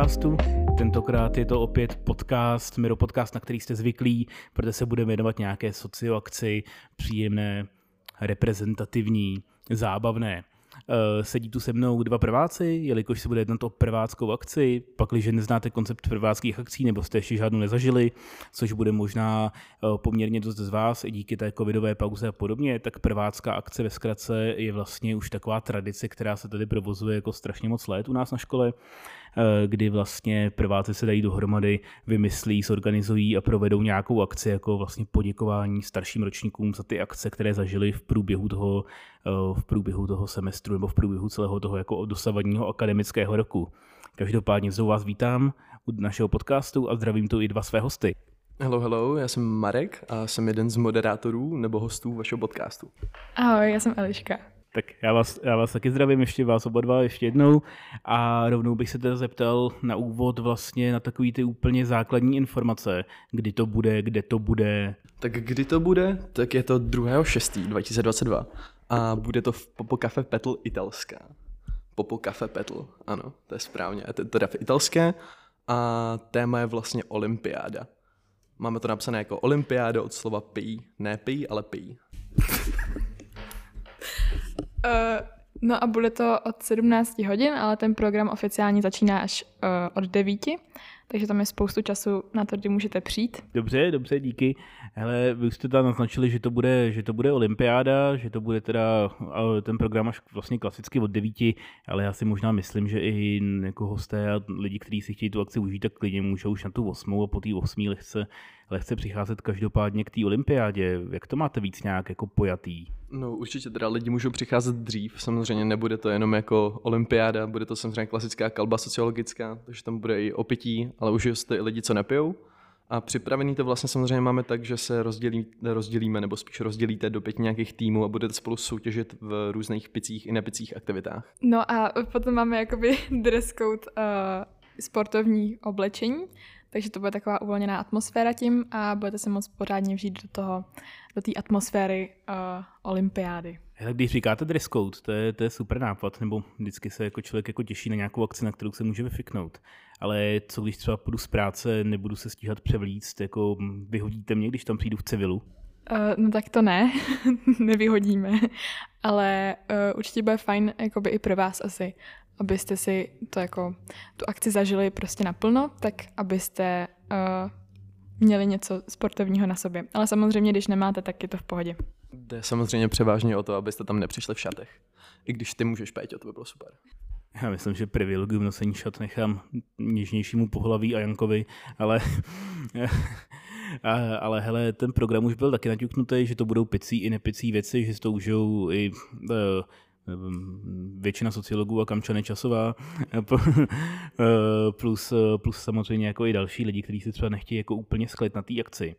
podcastu. Tentokrát je to opět podcast, Miro podcast, na který jste zvyklí, protože se budeme věnovat nějaké socioakci, příjemné, reprezentativní, zábavné. Eh, sedí tu se mnou dva prváci, jelikož se bude jednat o prváckou akci, pak když neznáte koncept prváckých akcí nebo jste ještě žádnou nezažili, což bude možná eh, poměrně dost z vás i díky té covidové pauze a podobně, tak prvácká akce ve zkratce je vlastně už taková tradice, která se tady provozuje jako strašně moc let u nás na škole. Eh, kdy vlastně prváci se dají dohromady, vymyslí, zorganizují a provedou nějakou akci jako vlastně poděkování starším ročníkům za ty akce, které zažili v průběhu toho, eh, v průběhu toho semestru nebo v průběhu celého toho jako dosavadního akademického roku. Každopádně znovu vás vítám u našeho podcastu a zdravím tu i dva své hosty. Hello, hello, já jsem Marek a jsem jeden z moderátorů nebo hostů vašeho podcastu. Ahoj, já jsem Eliška. Tak já vás, já vás taky zdravím, ještě vás oba dva ještě jednou a rovnou bych se teda zeptal na úvod vlastně na takový ty úplně základní informace, kdy to bude, kde to bude. Tak kdy to bude? Tak je to 2.6.2022 a bude to v Popo Cafe Petl italská. Popo Cafe Petl, ano, to je správně. Je to teda v italské a téma je vlastně olympiáda. Máme to napsané jako olympiáda od slova pij, ne pij, ale pij. Uh, no a bude to od 17 hodin, ale ten program oficiálně začíná až uh, od 9, takže tam je spoustu času na to, kdy můžete přijít. Dobře, dobře, díky. Hele, vy jste tam naznačili, že to bude, že to bude olympiáda, že to bude teda ten program až vlastně klasicky od 9, ale já si možná myslím, že i jako hosté a lidi, kteří si chtějí tu akci užít, tak klidně můžou už na tu 8 a po té 8 lehce, lehce přicházet každopádně k té olympiádě. Jak to máte víc nějak jako pojatý? No určitě teda lidi můžou přicházet dřív, samozřejmě nebude to jenom jako olympiáda, bude to samozřejmě klasická kalba sociologická, takže tam bude i opití, ale už jste lidi, co nepijou. A připravený to vlastně samozřejmě máme tak, že se rozdělí, rozdělíme, nebo spíš rozdělíte do pěti nějakých týmů a budete spolu soutěžit v různých picích i nepicích aktivitách. No a potom máme jakoby dress code uh, sportovní oblečení, takže to bude taková uvolněná atmosféra tím a budete se moc pořádně vžít do toho, do té atmosféry uh, olympiády. Hele, když říkáte dress code, to je, to je super nápad, nebo vždycky se jako člověk jako těší na nějakou akci, na kterou se může vyfiknout. Ale co když třeba půjdu z práce, nebudu se stíhat převlíct, jako vyhodíte mě, když tam přijdu v civilu? Uh, no tak to ne, nevyhodíme, ale uh, určitě bude fajn jakoby i pro vás asi, abyste si to jako, tu akci zažili prostě naplno, tak abyste uh, měli něco sportovního na sobě. Ale samozřejmě, když nemáte, tak je to v pohodě. Jde samozřejmě převážně o to, abyste tam nepřišli v šatech. I když ty můžeš, Péťo, to by bylo super. Já myslím, že privilegium nosení šat nechám něžnějšímu pohlaví a Jankovi, ale, ale hele, ten program už byl taky naťuknutý, že to budou picí i nepicí věci, že to užijou i uh, většina sociologů a Kamčany Časová, plus, plus samozřejmě jako i další lidi, kteří se třeba nechtějí jako úplně sklit na té akci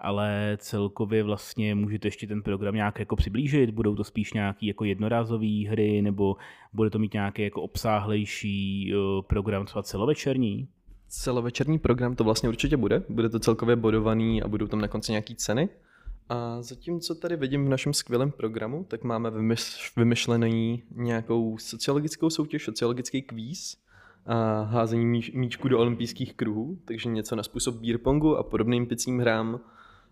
ale celkově vlastně můžete ještě ten program nějak jako přiblížit, budou to spíš nějaký jako jednorázové hry, nebo bude to mít nějaký jako obsáhlejší program, třeba celovečerní? Celovečerní program to vlastně určitě bude, bude to celkově bodovaný a budou tam na konci nějaký ceny. A zatímco tady vidím v našem skvělém programu, tak máme vymyšlený nějakou sociologickou soutěž, sociologický kvíz a házení míč, míčku do olympijských kruhů, takže něco na způsob beer pongu a podobným picím hrám,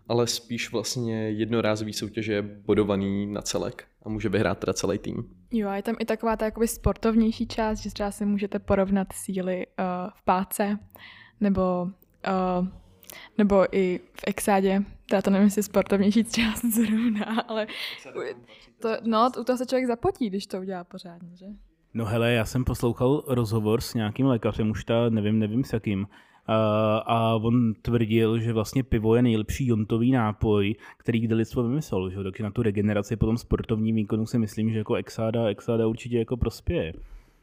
ale spíš vlastně jednorázový soutěže bodovaný na celek a může vyhrát teda celý tým. Jo, a je tam i taková ta jakoby sportovnější část, že třeba si můžete porovnat síly uh, v páce, nebo uh, nebo i v exádě, teda to nevím, jestli sportovnější část zrovna, ale to, no, u toho se člověk zapotí, když to udělá pořádně, že? No hele, já jsem poslouchal rozhovor s nějakým lékařem, už ta nevím, nevím s jakým, a on tvrdil, že vlastně pivo je nejlepší jontový nápoj, který kdy lidstvo vymyslel, že? takže na tu regeneraci po tom sportovním výkonu si myslím, že jako exáda, exáda určitě jako prospěje.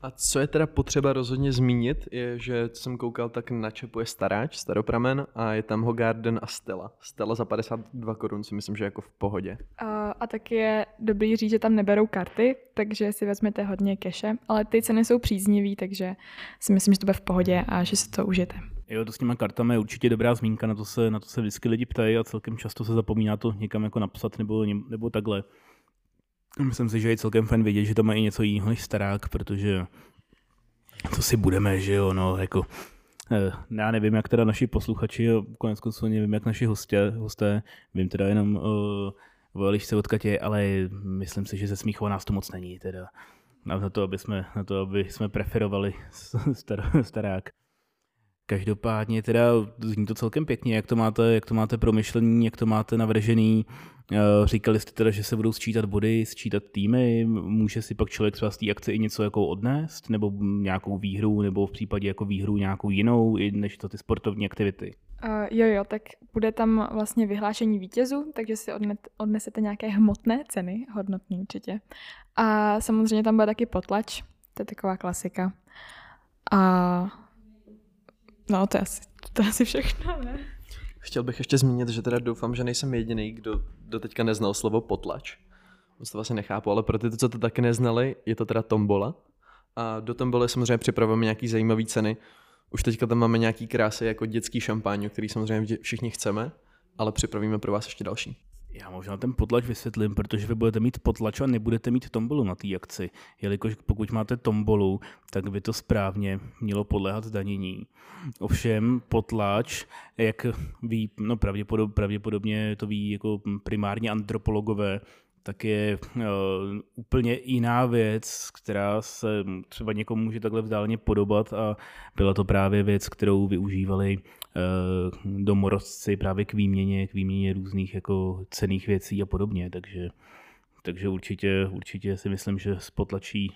A co je teda potřeba rozhodně zmínit, je, že co jsem koukal, tak na čepu je Staráč, Staropramen a je tam Hogarden a Stella. Stella za 52 korun si myslím, že jako v pohodě. A, a tak je dobrý říct, že tam neberou karty, takže si vezmete hodně keše, ale ty ceny jsou příznivý, takže si myslím, že to bude v pohodě a že si to užijete. Jo, to s těma kartami je určitě dobrá zmínka, na to se, na to se vždycky lidi ptají a celkem často se zapomíná to někam jako napsat nebo, nebo takhle. Myslím si, že je celkem fajn vědět, že to má i něco jiného než starák, protože to si budeme, že jo, no, jako eh, já nevím, jak teda naši posluchači, konec konců nevím, jak naši hosté, hosté vím teda jenom uh, o Elišce od Katě, ale myslím si, že ze Smíchova nás to moc není, teda na to, aby jsme, na to, aby jsme preferovali star, starák. Každopádně teda zní to celkem pěkně, jak to máte, jak to máte promyšlený, jak to máte navržený. Eh, říkali jste teda, že se budou sčítat body, sčítat týmy, může si pak člověk třeba z té akce i něco jako odnést, nebo nějakou výhru, nebo v případě jako výhru nějakou jinou, než to ty sportovní aktivity? Uh, jo, jo, tak bude tam vlastně vyhlášení vítězů, takže si odnet, odnesete nějaké hmotné ceny, hodnotné určitě. A samozřejmě tam bude taky potlač, to je taková klasika. A No, to je asi, to je asi všechno, ne? Chtěl bych ještě zmínit, že teda doufám, že nejsem jediný, kdo do teďka neznal slovo potlač. Moc to vlastně nechápu, ale pro ty, co to taky neznali, je to teda tombola. A do tomboly samozřejmě připravujeme nějaký zajímavý ceny. Už teďka tam máme nějaký krásy jako dětský šampáň, který samozřejmě všichni chceme, ale připravíme pro vás ještě další. Já možná ten potlač vysvětlím, protože vy budete mít potlač a nebudete mít tombolu na té akci. Jelikož pokud máte tombolu, tak by to správně mělo podléhat zdanění. Ovšem potlač, jak ví, no pravděpodobně, pravděpodobně to ví jako primárně antropologové, tak je uh, úplně jiná věc, která se třeba někomu může takhle vzdáleně podobat a byla to právě věc, kterou využívali uh, domorodci právě k výměně, k výměně různých jako cených věcí a podobně, takže takže určitě, určitě si myslím, že z potlačí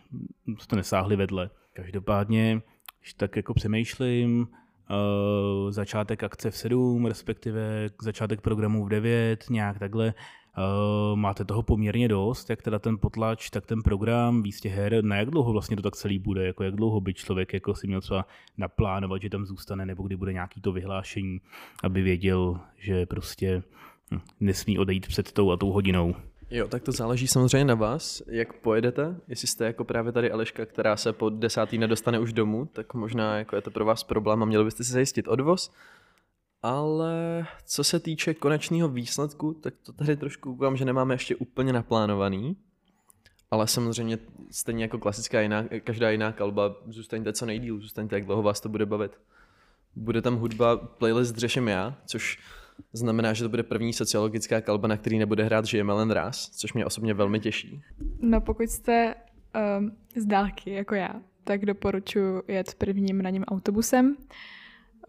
to nesáhli vedle. Každopádně, když tak jako přemýšlím, uh, začátek akce v 7, respektive začátek programu v 9, nějak takhle, Uh, máte toho poměrně dost, jak teda ten potlač, tak ten program, výstě her, na jak dlouho vlastně to tak celý bude, jako jak dlouho by člověk jako si měl třeba naplánovat, že tam zůstane, nebo kdy bude nějaký to vyhlášení, aby věděl, že prostě hm, nesmí odejít před tou a tou hodinou. Jo, tak to záleží samozřejmě na vás, jak pojedete. Jestli jste jako právě tady Aleška, která se po desátý nedostane už domů, tak možná jako je to pro vás problém a měli byste si zajistit odvoz. Ale co se týče konečného výsledku, tak to tady trošku ukážu, že nemáme ještě úplně naplánovaný. Ale samozřejmě stejně jako klasická jiná, každá jiná kalba, zůstaňte co nejdíl, zůstaňte, jak dlouho vás to bude bavit. Bude tam hudba, playlist řeším já, což znamená, že to bude první sociologická kalba, na který nebude hrát Žijeme len raz, což mě osobně velmi těší. No pokud jste um, z dálky, jako já, tak doporučuji jet prvním ranním autobusem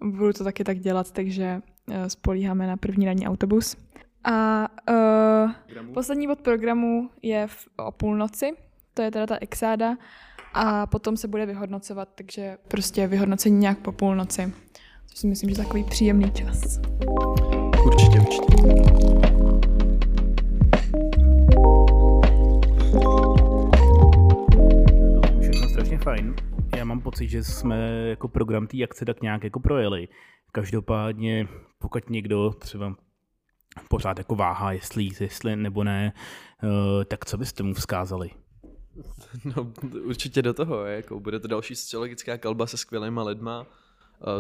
budu to taky tak dělat, takže uh, spolíháme na první ranní autobus. A uh, poslední bod programu je v, o půlnoci, to je teda ta exáda, a potom se bude vyhodnocovat, takže prostě vyhodnocení nějak po půlnoci, což si myslím, že je takový příjemný čas. Určitě, určitě. Všechno strašně fajn já mám pocit, že jsme jako program té akce tak nějak jako projeli. Každopádně, pokud někdo třeba pořád jako váhá, jestli jestli nebo ne, eh, tak co byste mu vzkázali? No, určitě do toho, jako bude to další sociologická kalba se skvělýma lidma,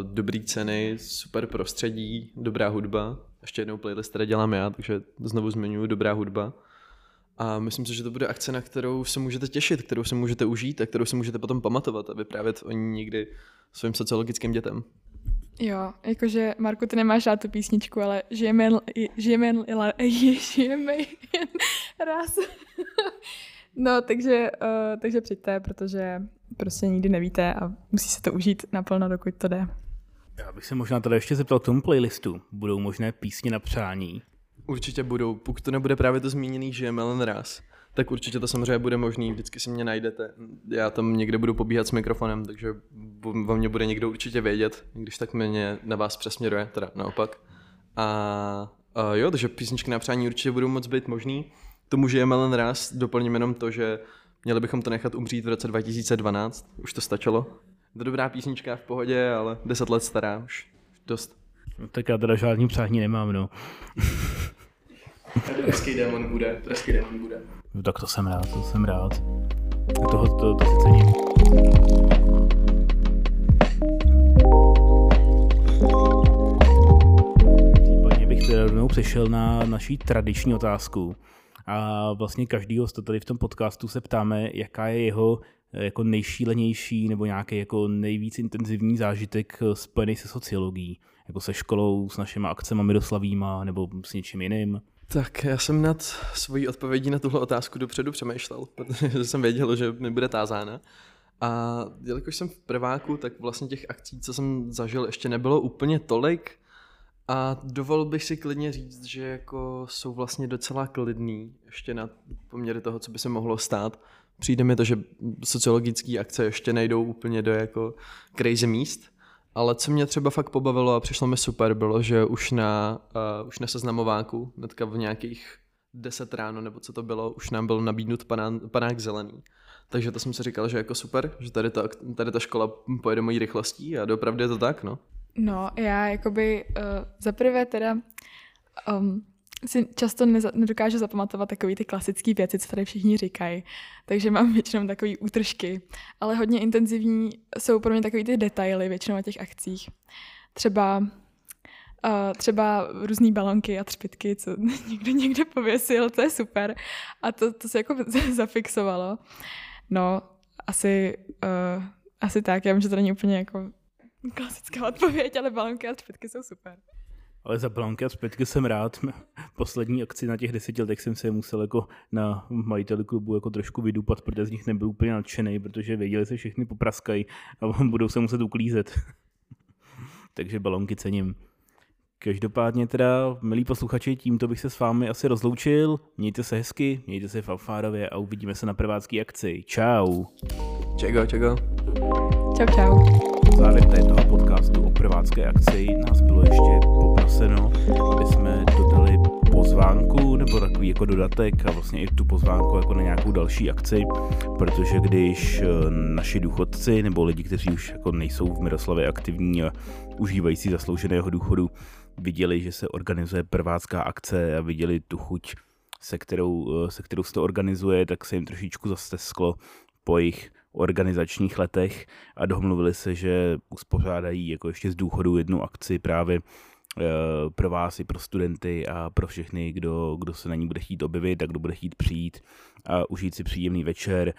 dobrý ceny, super prostředí, dobrá hudba. Ještě jednou playlist teda dělám já, takže znovu zmiňuji dobrá hudba. A myslím si, že to bude akce, na kterou se můžete těšit, kterou se můžete užít a kterou se můžete potom pamatovat a vyprávět o ní někdy svým sociologickým dětem. Jo, jakože, Marku, ty nemáš rád tu písničku, ale žijeme, jen, žijeme, jen, žijeme jen raz. no, takže, uh, takže přijďte, protože prostě nikdy nevíte a musí se to užít naplno, dokud to jde. Já bych se možná tady ještě zeptal k tomu playlistu. Budou možné písně na přání? Určitě budou, pokud to nebude právě to zmíněný, že je Melen raz, tak určitě to samozřejmě bude možný, vždycky si mě najdete. Já tam někde budu pobíhat s mikrofonem, takže o mě bude někdo určitě vědět, když tak mě na vás přesměruje, teda naopak. A, a jo, takže písničky na přání určitě budou moc být možný. Tomu, že je Melen raz, doplním jenom to, že měli bychom to nechat umřít v roce 2012, už to stačilo. To dobrá písnička v pohodě, ale 10 let stará, už dost. No, tak já teda žádný přání nemám, no. Pražský démon bude, pražský démon bude. No, tak to jsem rád, to jsem rád. Toho, to, to si cením. Případně bych teda rovnou přešel na naší tradiční otázku. A vlastně každý host tady v tom podcastu se ptáme, jaká je jeho jako nejšílenější nebo nějaký jako nejvíc intenzivní zážitek spojený se sociologií, jako se školou, s našimi akcemi Miroslavýma nebo s něčím jiným. Tak já jsem nad svojí odpovědí na tuhle otázku dopředu přemýšlel, protože jsem věděl, že mi bude tázána. A jelikož jsem v prváku, tak vlastně těch akcí, co jsem zažil, ještě nebylo úplně tolik. A dovolil bych si klidně říct, že jako jsou vlastně docela klidný, ještě na poměry toho, co by se mohlo stát. Přijde mi to, že sociologické akce ještě nejdou úplně do jako crazy míst, ale co mě třeba fakt pobavilo a přišlo mi super, bylo, že už na, uh, už na seznamováku, hnedka v nějakých 10 ráno, nebo co to bylo, už nám byl nabídnut panán, panák zelený. Takže to jsem si říkal, že jako super, že tady ta, tady ta škola pojede mojí rychlostí a dopravdy je to tak, no. No, já jakoby uh, zaprvé teda um, si často neza, nedokážu zapamatovat takové ty klasické věci, co tady všichni říkají. Takže mám většinou takové útržky. Ale hodně intenzivní jsou pro mě takové ty detaily většinou na těch akcích. Třeba Uh, třeba různé balonky a třpitky, co někdo někde pověsil, to je super. A to, to se jako zafixovalo. No, asi, uh, asi tak. Já vím, že to není úplně jako klasická odpověď, ale balonky a třpitky jsou super. Ale za balonky a zpětky jsem rád. Poslední akci na těch deseti letech jsem se musel jako na majiteli klubu jako trošku vydupat, protože z nich nebyl úplně nadšený, protože věděli, že všechny popraskají a budou se muset uklízet. Takže balonky cením. Každopádně teda, milí posluchači, tímto bych se s vámi asi rozloučil. Mějte se hezky, mějte se fanfárově a uvidíme se na prvácké akci. Čau. Čego, čego. Čau, čau. Závěr toho podcastu o prvácké akci. Nás bylo ještě poproseno, aby jsme dodali pozvánku nebo takový jako dodatek a vlastně i tu pozvánku jako na nějakou další akci, protože když eh, naši důchodci nebo lidi, kteří už jako nejsou v Miroslavě aktivní a užívající zaslouženého důchodu, viděli, že se organizuje prvácká akce a viděli tu chuť, se kterou, eh, se kterou se to organizuje, tak se jim trošičku zastesklo po jejich organizačních letech a domluvili se, že uspořádají jako ještě z důchodu jednu akci právě eh, pro vás i pro studenty a pro všechny, kdo, kdo se na ní bude chtít objevit a kdo bude chtít přijít a užít si příjemný večer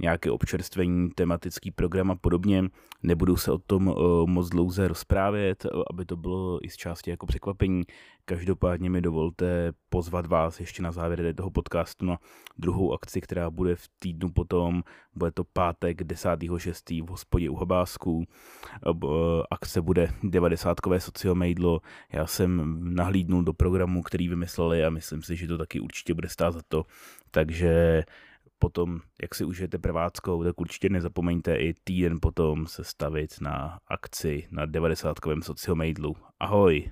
nějaké občerstvení, tematický program a podobně. Nebudu se o tom uh, moc dlouze rozprávět, aby to bylo i z části jako překvapení. Každopádně mi dovolte pozvat vás ještě na závěr toho podcastu na druhou akci, která bude v týdnu potom. Bude to pátek 10.6. v hospodě u Hobásků. Akce bude 90. sociomejdlo. Já jsem nahlídnul do programu, který vymysleli a myslím si, že to taky určitě bude stát za to. Takže potom, jak si užijete prváckou, tak určitě nezapomeňte i týden potom se stavit na akci na 90. sociomejdlu. Ahoj!